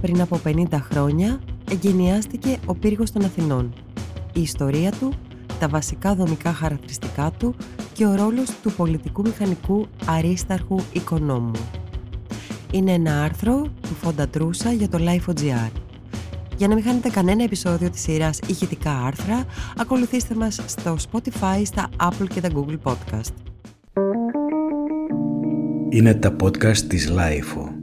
πριν από 50 χρόνια εγκαινιάστηκε ο πύργος των Αθηνών. Η ιστορία του, τα βασικά δομικά χαρακτηριστικά του και ο ρόλος του πολιτικού μηχανικού αρίσταρχου οικονόμου. Είναι ένα άρθρο του Φόντα Τρούσα για το Life.gr. Για να μην χάνετε κανένα επεισόδιο της σειράς ηχητικά άρθρα, ακολουθήστε μας στο Spotify, στα Apple και τα Google Podcast. Είναι τα podcast της Lifeo.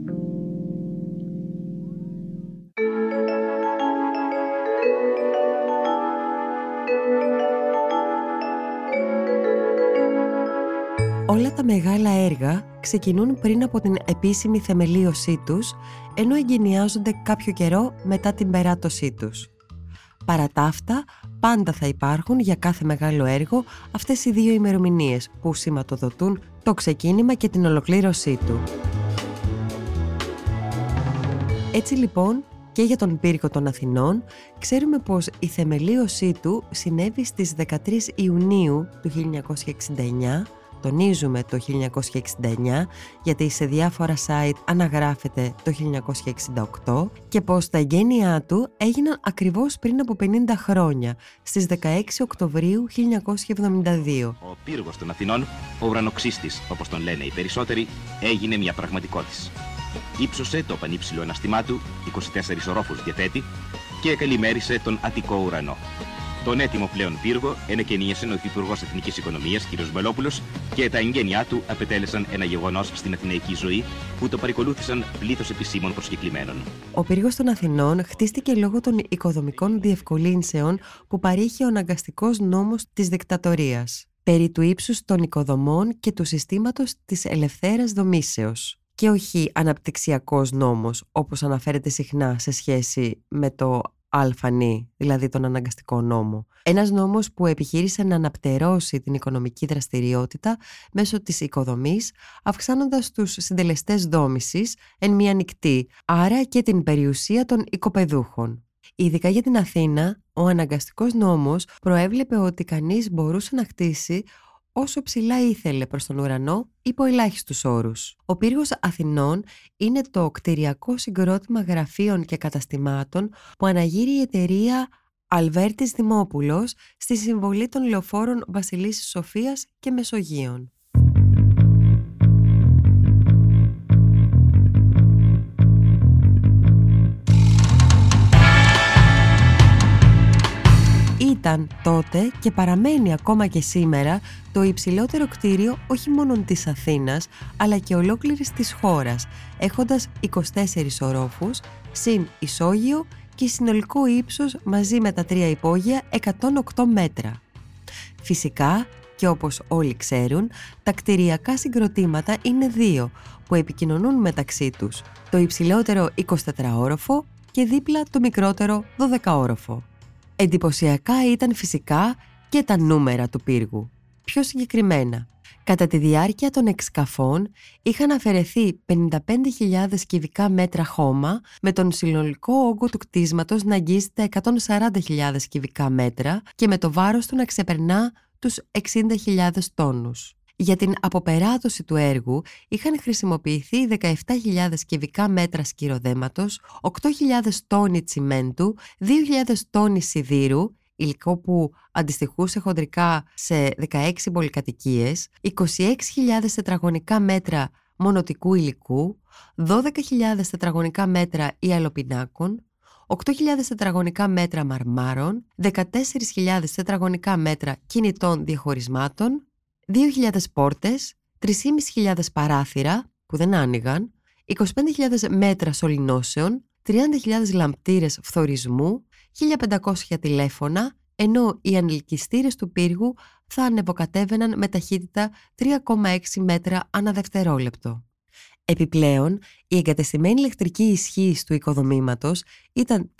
Όλα τα μεγάλα έργα ξεκινούν πριν από την επίσημη θεμελίωσή τους, ενώ εγκαινιάζονται κάποιο καιρό μετά την περάτωσή τους. Παρά τα αυτά, πάντα θα υπάρχουν για κάθε μεγάλο έργο αυτές οι δύο ημερομηνίες που σηματοδοτούν το ξεκίνημα και την ολοκλήρωσή του. Έτσι λοιπόν, και για τον πύργο των Αθηνών, ξέρουμε πως η θεμελίωσή του συνέβη στις 13 Ιουνίου του 1969 τονίζουμε το 1969 γιατί σε διάφορα site αναγράφεται το 1968 και πως τα εγγένειά του έγιναν ακριβώς πριν από 50 χρόνια στις 16 Οκτωβρίου 1972. Ο πύργος των Αθηνών, ο ουρανοξύστης όπως τον λένε οι περισσότεροι, έγινε μια πραγματικότητα. Ήψωσε το πανύψηλο αναστημά του, 24 ορόφους διαθέτη και καλημέρισε τον Αττικό ουρανό. Τον έτοιμο πλέον πύργο ενεκαινίασε ο Υφυπουργός Εθνικής Οικονομίας κ. Μπελόπουλο και τα εγγένειά του απετέλεσαν ένα γεγονός στην αθηναϊκή ζωή που το παρακολούθησαν πλήθος επισήμων προσκεκλημένων. Ο πύργος των Αθηνών χτίστηκε λόγω των οικοδομικών διευκολύνσεων που παρήχε ο αναγκαστικός νόμος της δικτατορίας περί του ύψους των οικοδομών και του συστήματος της ελευθέρας δομήσεως και όχι αναπτυξιακός νόμος όπως αναφέρεται συχνά σε σχέση με το αλφανή, δηλαδή τον αναγκαστικό νόμο. Ένας νόμος που επιχείρησε να αναπτερώσει την οικονομική δραστηριότητα μέσω της οικοδομής, αυξάνοντας τους συντελεστές δόμησης εν μία νυχτή, άρα και την περιουσία των οικοπεδούχων. Ειδικά για την Αθήνα, ο αναγκαστικός νόμος προέβλεπε ότι κανείς μπορούσε να χτίσει όσο ψηλά ήθελε προς τον ουρανό υπό ελάχιστους όρους. Ο πύργος Αθηνών είναι το κτηριακό συγκρότημα γραφείων και καταστημάτων που αναγείρει η εταιρεία Αλβέρτης Δημόπουλος στη συμβολή των λεωφόρων Βασιλίσης Σοφίας και Μεσογείων. Ήταν τότε και παραμένει ακόμα και σήμερα το υψηλότερο κτίριο όχι μόνο της Αθήνας αλλά και ολόκληρης της χώρας έχοντας 24 ορόφους, συν ισόγειο και συνολικό ύψος μαζί με τα τρία υπόγεια 108 μέτρα. Φυσικά και όπως όλοι ξέρουν, τα κτηριακά συγκροτήματα είναι δύο που επικοινωνούν μεταξύ τους, το υψηλότερο 24 όροφο και δίπλα το μικρότερο 12 όροφο. Εντυπωσιακά ήταν φυσικά και τα νούμερα του πύργου. Πιο συγκεκριμένα, κατά τη διάρκεια των εξκαφών είχαν αφαιρεθεί 55.000 κυβικά μέτρα χώμα με τον συνολικό όγκο του κτίσματος να αγγίζει τα 140.000 κυβικά μέτρα και με το βάρος του να ξεπερνά τους 60.000 τόνους. Για την αποπεράτωση του έργου είχαν χρησιμοποιηθεί 17.000 κυβικά μέτρα σκυροδέματος, 8.000 τόνοι τσιμέντου, 2.000 τόνοι σιδήρου, υλικό που αντιστοιχούσε χοντρικά σε 16 πολυκατοικίες, 26.000 τετραγωνικά μέτρα μονοτικού υλικού, 12.000 τετραγωνικά μέτρα ιαλοπινάκων, 8.000 τετραγωνικά μέτρα μαρμάρων, 14.000 τετραγωνικά μέτρα κινητών διαχωρισμάτων, 2.000 πόρτες, 3.500 παράθυρα που δεν άνοιγαν, 25.000 μέτρα σωληνώσεων, 30.000 λαμπτήρες φθορισμού, 1.500 τηλέφωνα, ενώ οι ανελκυστήρες του πύργου θα ανεβοκατέβαιναν με ταχύτητα 3,6 μέτρα ανά δευτερόλεπτο. Επιπλέον, η εγκατεστημένη ηλεκτρική ισχύ του οικοδομήματος ήταν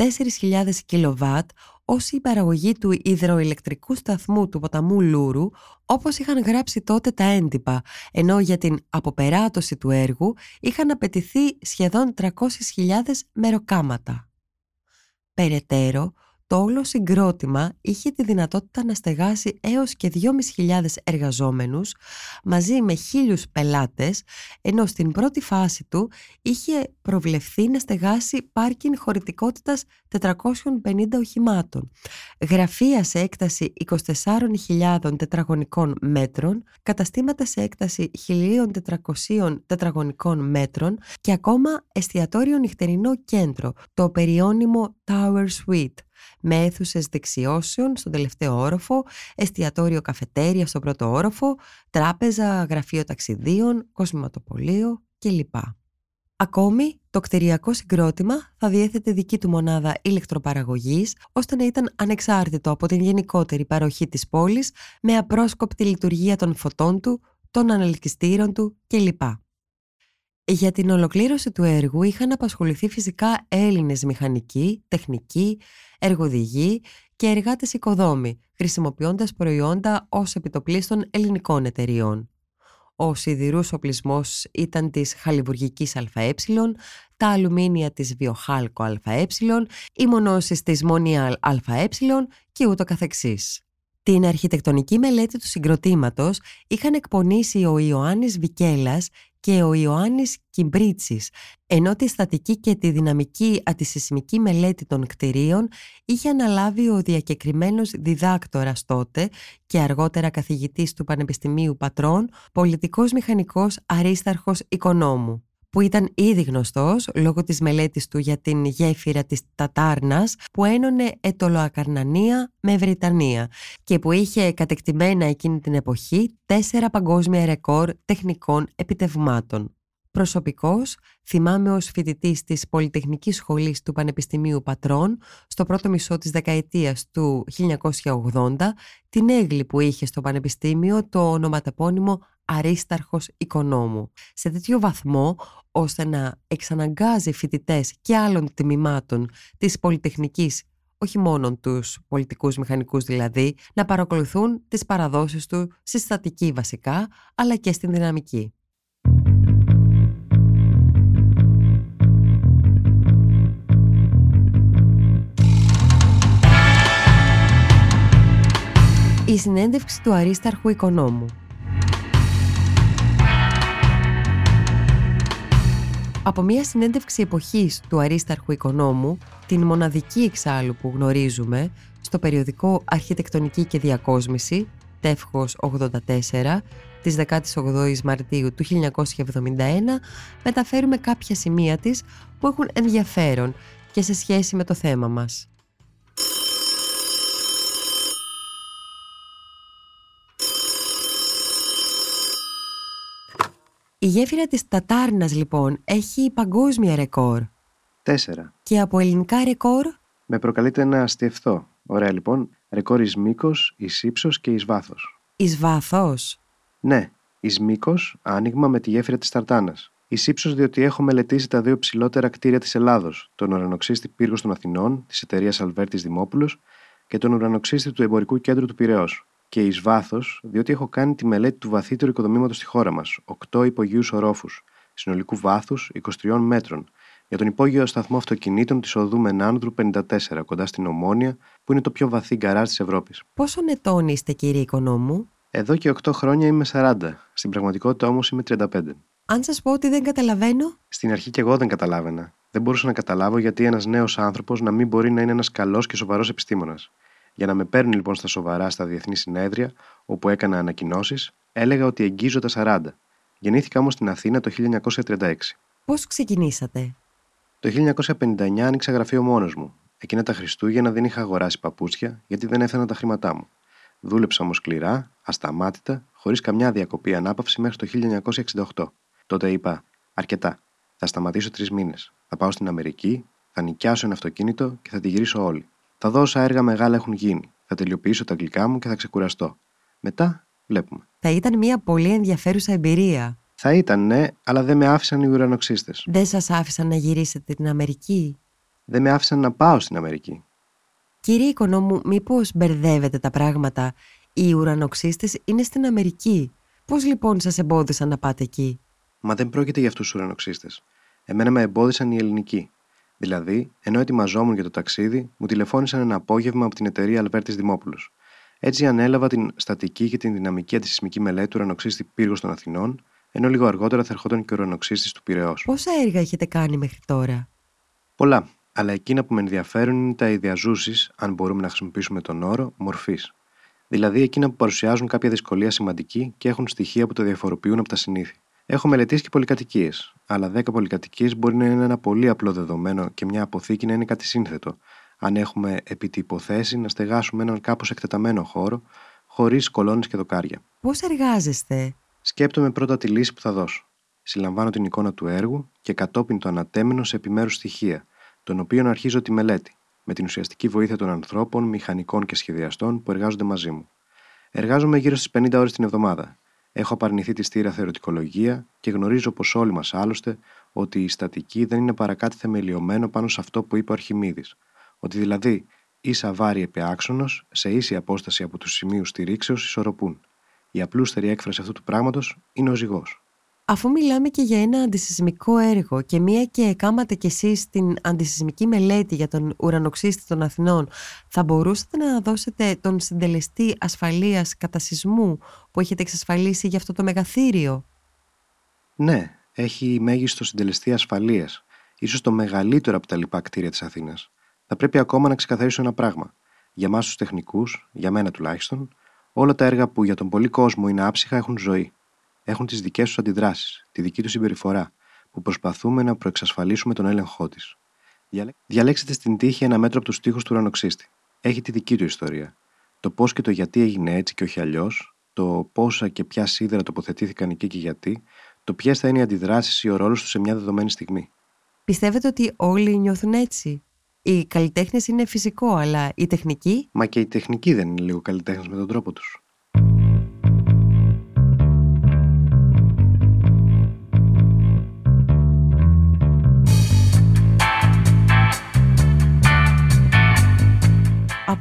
4.000 κιλοβάτ ως η παραγωγή του υδροηλεκτρικού σταθμού του ποταμού Λούρου, όπως είχαν γράψει τότε τα έντυπα, ενώ για την αποπεράτωση του έργου είχαν απαιτηθεί σχεδόν 300.000 μεροκάματα. Περαιτέρω, το όλο συγκρότημα είχε τη δυνατότητα να στεγάσει έως και 2.500 εργαζόμενους μαζί με χίλιους πελάτες, ενώ στην πρώτη φάση του είχε προβλεφθεί να στεγάσει πάρκιν χωρητικότητας 450 οχημάτων, γραφεία σε έκταση 24.000 τετραγωνικών μέτρων, καταστήματα σε έκταση 1.400 τετραγωνικών μέτρων και ακόμα εστιατόριο νυχτερινό κέντρο, το περιώνυμο Tower Suite με αίθουσες δεξιώσεων στον τελευταίο όροφο, εστιατόριο καφετέρια στον πρώτο όροφο, τράπεζα, γραφείο ταξιδίων, κοσηματοπολείο κλπ. Ακόμη, το κτηριακό συγκρότημα θα διέθετε δική του μονάδα ηλεκτροπαραγωγής, ώστε να ήταν ανεξάρτητο από την γενικότερη παροχή της πόλης, με απρόσκοπτη λειτουργία των φωτών του, των αναλυκιστήρων του κλπ. Για την ολοκλήρωση του έργου είχαν απασχοληθεί φυσικά Έλληνες μηχανικοί, τεχνικοί, εργοδηγοί και εργάτες οικοδόμοι, χρησιμοποιώντας προϊόντα ως επιτοπλίστων ελληνικών εταιριών. Ο σιδηρούς οπλισμός ήταν της χαλιβουργικής ΑΕ, τα αλουμίνια της Βιοχάλκο ΑΕ, οι μονώσεις της Μονιάλ ΑΕ και ούτω καθεξής. Την αρχιτεκτονική μελέτη του συγκροτήματος είχαν εκπονήσει ο Ιωάννης Βικέλας και ο Ιωάννης Κιμπρίτσης, ενώ τη στατική και τη δυναμική αντισυσμική μελέτη των κτηρίων είχε αναλάβει ο διακεκριμένος διδάκτορας τότε και αργότερα καθηγητής του Πανεπιστημίου Πατρών, πολιτικός μηχανικός αρίσταρχος οικονόμου που ήταν ήδη γνωστός λόγω της μελέτης του για την γέφυρα της Τατάρνας που ένωνε Ετωλοακαρνανία με Βρυτανία και που είχε κατεκτημένα εκείνη την εποχή τέσσερα παγκόσμια ρεκόρ τεχνικών επιτευγμάτων. Προσωπικός, θυμάμαι ως φοιτητής της Πολυτεχνικής Σχολής του Πανεπιστημίου Πατρών, στο πρώτο μισό της δεκαετίας του 1980, την έγκλη που είχε στο Πανεπιστήμιο το ονοματεπώνυμο αρίσταρχος οικονόμου. Σε τέτοιο βαθμό ώστε να εξαναγκάζει φοιτητές και άλλων τμήματων της Πολυτεχνικής όχι μόνο τους πολιτικούς μηχανικούς δηλαδή, να παρακολουθούν τις παραδόσεις του συστατική βασικά, αλλά και στην δυναμική. Η συνέντευξη του αρίσταρχου οικονόμου Από μια συνέντευξη εποχής του αρίσταρχου οικονόμου, την μοναδική εξάλλου που γνωρίζουμε, στο περιοδικό Αρχιτεκτονική και Διακόσμηση, τεύχος 84, της 18ης Μαρτίου του 1971, μεταφέρουμε κάποια σημεία της που έχουν ενδιαφέρον και σε σχέση με το θέμα μας. Η γέφυρα της Τατάρνας λοιπόν έχει παγκόσμια ρεκόρ. Τέσσερα. Και από ελληνικά ρεκόρ; Με προκαλείται να αστιευθώ. Ωραία λοιπόν. Ρεκόρ εις μήκος, εις ύψος και εις βάθος. Εις βάθος; Ναι. Εις μήκος, άνοιγμα με τη γέφυρα της Ταρτάνας. Εις ύψος διότι έχω μελετήσει τα δύο ψηλότερα κτίρια της Ελλάδος, τον ουρανοξύστη Πύργος των Αθηνών, της εταιρείας Αλβέρτης Δημόπουλος και τον ουρανοξύστη του Εμπορικού Κέντρου του Πυραιός και εις βάθος, διότι έχω κάνει τη μελέτη του βαθύτερου οικοδομήματος στη χώρα μας, 8 υπογείους ορόφους, συνολικού βάθους 23 μέτρων, για τον υπόγειο σταθμό αυτοκινήτων της οδού Μενάνδρου 54, κοντά στην Ομόνια, που είναι το πιο βαθύ γκαράζ της Ευρώπης. Πόσο ετών είστε, κύριε Οικονόμου; Εδώ και 8 χρόνια είμαι 40. Στην πραγματικότητα όμως είμαι 35. Αν σας πω ότι δεν καταλαβαίνω; Στην αρχή και εγώ δεν καταλάβαινα. Δεν μπορούσα να καταλάβω γιατί ένας νέος άνθρωπος να μην μπορεί να είναι ένας καλός και σοβαρός επιστήμονας. Για να με παίρνει λοιπόν στα σοβαρά στα διεθνή συνέδρια, όπου έκανα ανακοινώσεις, έλεγα ότι εγγύζω τα 40. Γεννήθηκα όμως στην Αθήνα το 1936. Πώς ξεκινήσατε, Το 1959 άνοιξα γραφείο μόνος μου. Εκείνα τα Χριστούγεννα δεν είχα αγοράσει παπούτσια, γιατί δεν έφταναν τα χρήματά μου. Δούλεψα όμως σκληρά, ασταμάτητα, χωρίς καμιά διακοπή ανάπαυση μέχρι το 1968. Τότε είπα: Αρκετά. Θα σταματήσω τρεις μήνες. Θα πάω στην Αμερική, θα νοικιάσω ένα αυτοκίνητο και θα τη γυρίσω όλη. Θα δω όσα έργα μεγάλα έχουν γίνει. Θα τελειοποιήσω τα αγγλικά μου και θα ξεκουραστώ. Μετά βλέπουμε. Θα ήταν μια πολύ ενδιαφέρουσα εμπειρία. Θα ήταν, ναι, αλλά δεν με άφησαν οι ουρανοξύστες. Δεν σας άφησαν να γυρίσετε την Αμερική; Δεν με άφησαν να πάω στην Αμερική. Κύριε Οικονόμου, μήπως μπερδεύετε τα πράγματα; Οι ουρανοξύστες είναι στην Αμερική. Πώς λοιπόν σας εμπόδισαν να πάτε εκεί; Μα δεν πρόκειται για αυτούς τους ουρανοξύστες. Εμένα με εμπόδισαν οι ελληνικοί. Δηλαδή, ενώ ετοιμαζόμουν για το ταξίδι, μου τηλεφώνησαν ένα απόγευμα από την εταιρεία Αλβέρτης Δημόπουλος. Έτσι ανέλαβα την στατική και την δυναμική αντισυσμική μελέτη του ουρανοξύστη πύργου των Αθηνών, ενώ λίγο αργότερα θα ερχόταν και ο ουρανοξύστης του Πυραιό. Πόσα έργα έχετε κάνει μέχρι τώρα; Πολλά, αλλά εκείνα που με ενδιαφέρουν είναι τα ιδιαζούσει, αν μπορούμε να χρησιμοποιήσουμε τον όρο, μορφής. Δηλαδή εκείνα που παρουσιάζουν κάποια δυσκολία σημαντική και έχουν στοιχεία που το διαφοροποιούν από τα συνήθη. Έχω μελετήσει και πολυκατοικίες, αλλά 10 πολυκατοικίες μπορεί να είναι ένα πολύ απλό δεδομένο και μια αποθήκη να είναι κάτι σύνθετο, αν έχουμε επί τη υποθέση να στεγάσουμε έναν κάπως εκτεταμένο χώρο, χωρίς κολόνες και δοκάρια. Πώς εργάζεστε, Σκέπτομαι πρώτα τη λύση που θα δώσω. Συλλαμβάνω την εικόνα του έργου και κατόπιν το ανατέμενο σε επιμέρους στοιχεία, των οποίων αρχίζω τη μελέτη, με την ουσιαστική βοήθεια των ανθρώπων, μηχανικών και σχεδιαστών που εργάζονται μαζί μου. Εργάζομαι γύρω στις 50 ώρες την εβδομάδα. Έχω απαρνηθεί τη στήρα θεωρητικολογία και γνωρίζω πως όλοι μας άλλωστε ότι η στατική δεν είναι παρά κάτι θεμελιωμένο πάνω σε αυτό που είπε ο Αρχιμίδης. Ότι δηλαδή ίσα βάρη επί άξονος, σε ίση απόσταση από τους σημείους στηρίξεως ισορροπούν. Η απλούστερη έκφραση αυτού του πράγματος είναι ο ζυγός. Αφού μιλάμε και για ένα αντισυσμικό έργο και μία και κάματε κι εσείς την αντισυσμική μελέτη για τον ουρανοξύστη των Αθηνών, θα μπορούσατε να δώσετε τον συντελεστή ασφαλείας κατά σεισμού που έχετε εξασφαλίσει για αυτό το μεγαθύριο; Ναι, έχει μέγιστο συντελεστή ασφαλείας, ίσως το μεγαλύτερο από τα λοιπά κτίρια της Αθήνας. Θα πρέπει ακόμα να ξεκαθαρίσω ένα πράγμα. Για εμά τους τεχνικούς, για μένα τουλάχιστον, όλα τα έργα που για τον πολύ κόσμο είναι άψυχα έχουν ζωή. Έχουν τις δικές τους αντιδράσεις, τη δική τους συμπεριφορά, που προσπαθούμε να προεξασφαλίσουμε τον έλεγχό της. Διαλέξτε στην τύχη ένα μέτρο από τους τοίχου του ουρανοξύστη. Έχει τη δική του ιστορία. Το πώς και το γιατί έγινε έτσι και όχι αλλιώς, το πόσα και ποια σίδερα τοποθετήθηκαν εκεί και γιατί, το ποιες θα είναι οι αντιδράσεις ή ο ρόλος τους σε μια δεδομένη στιγμή. Πιστεύετε ότι όλοι νιώθουν έτσι; Οι καλλιτέχνες είναι φυσικό, αλλά η τεχνική. Μα και η τεχνική δεν είναι λίγο καλλιτέχνες με τον τρόπο τους.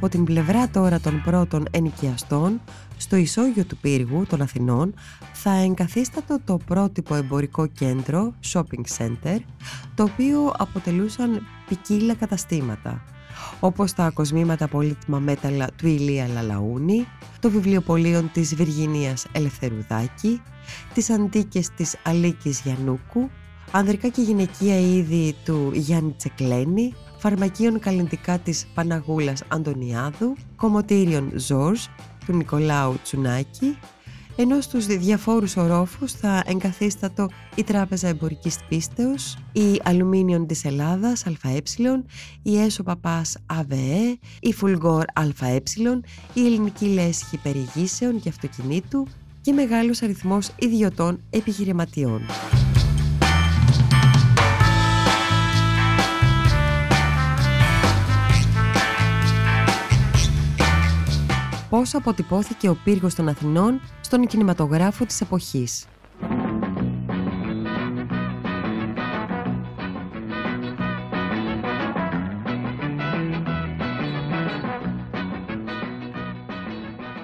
Από την πλευρά τώρα των πρώτων ενοικιαστών, στο ισόγειο του πύργου των Αθηνών θα εγκαθίστατο το πρότυπο εμπορικό κέντρο, shopping center, το οποίο αποτελούσαν ποικίλα καταστήματα, όπως τα κοσμήματα πολύτιμα μέταλλα του Ηλία Λαλαούνη, το βιβλιοπωλείο της Βυργινίας Ελευθερουδάκη, τις αντίκες της Αλίκης Γιαννούκου, ανδρικά και γυναικεία είδη του Γιάννη Τσεκλένη, φαρμακείων καλλιντικά της Παναγούλας Αντωνιάδου, κομμωτήριων Ζόρζ του Νικολάου Τσουνάκη, ενώ στους διαφόρους ορόφους θα εγκαθίστατο η Τράπεζα Εμπορικής Πίστεως, η Αλουμίνιον της Ελλάδας ΑΕ, η Έσο Παπάς ΑΒΕ, η Φουλγόρ ΑΕ, η Ελληνική Λέσχη Περιηγήσεων και Αυτοκινήτου και μεγάλος αριθμός ιδιωτών επιχειρηματιών. Πώς αποτυπώθηκε ο πύργος των Αθηνών στον κινηματογράφο της εποχής.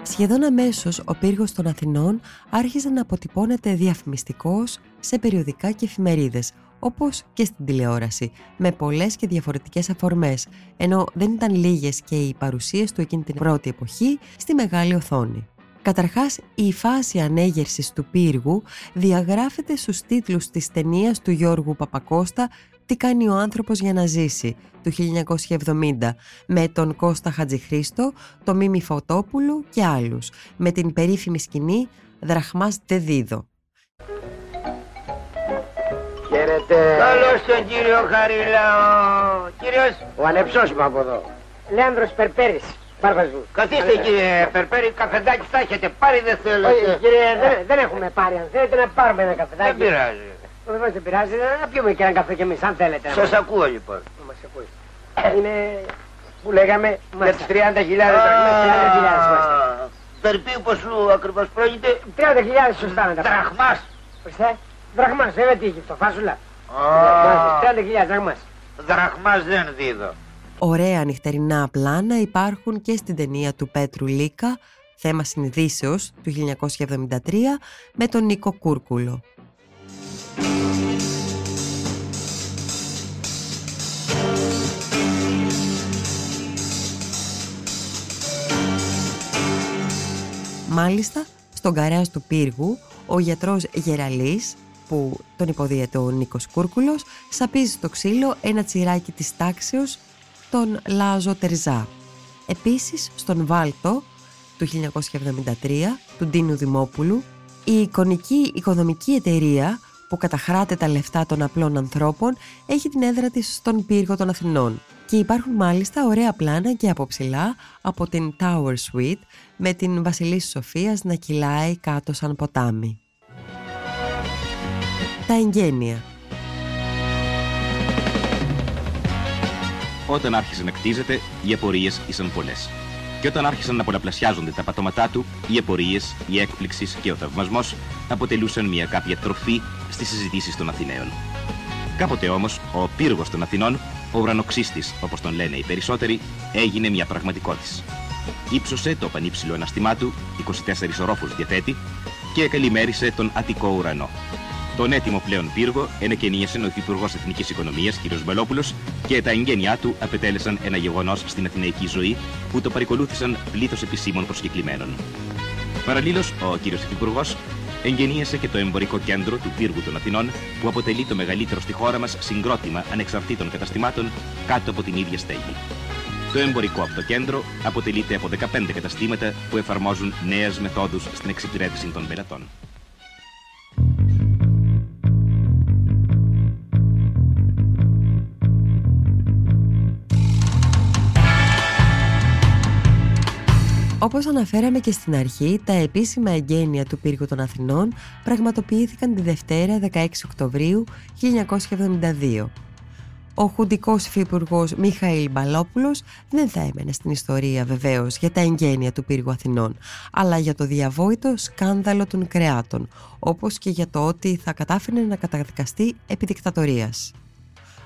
Σχεδόν αμέσως ο πύργος των Αθηνών άρχισε να αποτυπώνεται διαφημιστικός σε περιοδικά και εφημερίδες, όπως και στην τηλεόραση, με πολλές και διαφορετικές αφορμές, ενώ δεν ήταν λίγες και οι παρουσίες του εκείνη την πρώτη εποχή στη μεγάλη οθόνη. Καταρχάς, η φάση ανέγερσης του πύργου διαγράφεται στους τίτλους της ταινίας του Γιώργου Παπακώστα «Τι κάνει ο άνθρωπος για να ζήσει» του 1970 με τον Κώστα Χατζηχρήστο, τον Μίμη Φωτόπουλου και άλλους με την περίφημη σκηνή «Δραχμάς Δεδίδο». Χαίρετε. Καλώς τον κύριο Χαρίλαο. Κύριος, Ο ανεψός μου από εδώ. Λέανδρος Περπέρης. Μπάρβας μου. καθίστε κύριε Περπέρη, καφεδάκι θα έχετε πάρει δεν θέλω. Όχι, κύριε, δεν, δεν έχουμε πάρει. Αν θέλετε να πάρουμε ένα καφεδάκι. Δεν πειράζει. Βεβαίω δεν πειράζει. Να πιούμε και ένα καφέ κι εμείς, αν θέλετε. Σας ακούω λοιπόν. Να μας ακούει. Είναι που λέγαμε για τις 30.000 δραχμές. 30.000 είμαστε. Περπίου ποσού ακριβώς πρόκειται; 30.000 σωστά να τα πούμε. Δραχμάς. Δραχμάς, δεν δίγει το φάσουλα. Oh. 30.000 δραχμάς. Δραχμάς δεν δίδω. Ωραία νυχτερινά πλάνα υπάρχουν και στην ταινία του Πέτρου Λίκα, θέμα συνειδήσεως του 1973, με τον Νίκο Κούρκουλο. Μάλιστα, στον καρέας του πύργου, ο γιατρός Γεραλής που τον υποδίεται ο Νίκος Κούρκουλος, σαπίζει στο ξύλο ένα τσιράκι της τάξεως, τον Λάζο Τερζά. Επίσης, στον Βάλτο, του 1973, του Ντίνου Δημόπουλου, η εικονική οικοδομική εταιρεία που καταχράται τα λεφτά των απλών ανθρώπων έχει την έδρα της στον πύργο των Αθηνών και υπάρχουν μάλιστα ωραία πλάνα και από ψηλά από την Tower Suite με την Βασιλίση Σοφίας να κυλάει κάτω σαν ποτάμι. Τα εγγένεια Όταν άρχισε να κτίζεται, οι απορίες ήσαν πολλές. Και όταν άρχισαν να πολλαπλασιάζονται τα πατώματά του, οι απορίες, η έκπληξης και ο θαυμασμός αποτελούσαν μια κάποια τροφή στις συζητήσεις των Αθηναίων. Κάποτε όμως, ο πύργος των Αθηνών, ο ουρανοξύστης όπως τον λένε οι περισσότεροι, έγινε μια πραγματικότητα. Ήψωσε το πανύψηλο αναστημά του, 24 ορόφους διαθέτη, και καλημέρισε τον Αττικό ουρανό. Τον έτοιμο πλέον πύργο ενεκαινίασε ο Υπουργό Εθνικής Οικονομίας, κ. Μπελόπουλο, και τα εγγένειά του απετέλεσαν ένα γεγονός στην αθηναϊκή ζωή που το παρακολούθησαν πλήθος επισήμων προσκεκλημένων. Παραλλήλως, ο κ. Υφυπουργός εγγενίασε και το εμπορικό κέντρο του πύργου των Αθηνών, που αποτελεί το μεγαλύτερο στη χώρα μας συγκρότημα ανεξαρτήτων καταστημάτων κάτω από την ίδια στέγη. Το εμπορικό αυτό κέντρο αποτελείται από 15 καταστήματα που εφαρμόζουν νέες μεθόδους στην εξυπηρέτηση των πελατών. Όπως αναφέραμε και στην αρχή, τα επίσημα εγγένεια του πύργου των Αθηνών πραγματοποιήθηκαν τη Δευτέρα 16 Οκτωβρίου 1972. Ο χουντικός υφυπουργός Μιχαήλ Μπαλόπουλος δεν θα έμενε στην ιστορία βεβαίως για τα εγγένεια του πύργου Αθηνών, αλλά για το διαβόητο σκάνδαλο των κρεάτων, όπως και για το ότι θα κατάφερε να καταδικαστεί επί δικτατορίας.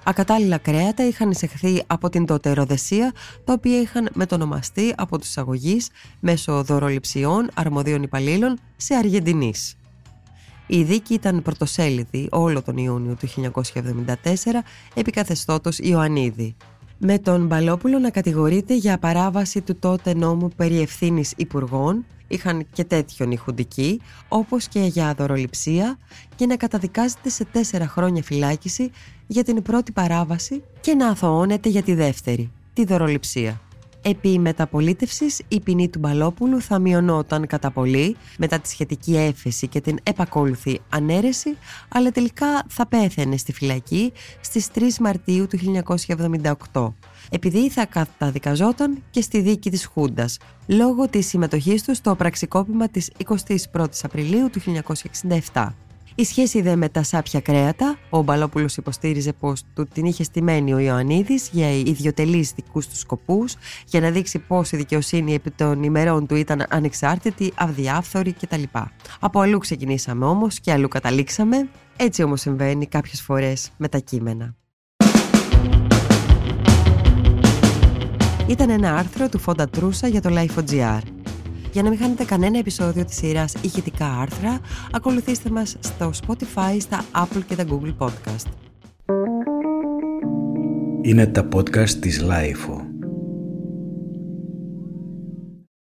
Ακατάλληλα κρέατα είχαν εισεχθεί από την τότε Ροδεσία, τα οποία είχαν μετονομαστεί από τους εισαγωγείς μέσω δωροληψιών αρμοδίων υπαλλήλων σε Αργεντινής. Η δίκη ήταν πρωτοσέλιδη όλο τον Ιούνιο του 1974 επί καθεστώτος Ιωαννίδη. Με τον Μπαλόπουλο να κατηγορείται για παράβαση του τότε νόμου περί ευθύνης υπουργών, είχαν και τέτοιον οι χουντικοί, όπως και για δωροληψία και να καταδικάζεται σε τέσσερα χρόνια φυλάκιση για την πρώτη παράβαση και να αθωώνεται για τη δεύτερη, τη δωροληψία. Επί μεταπολίτευσης η ποινή του Μπαλόπουλου θα μειωνόταν κατά πολύ μετά τη σχετική έφεση και την επακόλουθη ανέρεση, αλλά τελικά θα πέθαινε στη φυλακή στις 3 Μαρτίου του 1978 επειδή θα καταδικαζόταν και στη δίκη της Χούντας, λόγω της συμμετοχής του στο πραξικόπημα της 21ης Απριλίου του 1967. Η σχέση δε με τα σάπια κρέατα, ο Μπαλόπουλος υποστήριζε πως του την είχε στημένη ο Ιωαννίδης για ιδιωτελείς δικούς του σκοπούς, για να δείξει πως η δικαιοσύνη επί των ημερών του ήταν ανεξάρτητη, αυδιάφθορη κτλ. Από αλλού ξεκινήσαμε όμως και αλλού καταλήξαμε, έτσι όμως συμβαίνει κάποιες φορές με τα κείμενα. Ήταν ένα άρθρο του Φόντα Τρούσα για το Life.gr. Για να μην χάνετε κανένα επεισόδιο της σειράς ηχητικά άρθρα, ακολουθήστε μας στο Spotify, στα Apple και τα Google Podcast. Είναι τα podcast της Lifeo.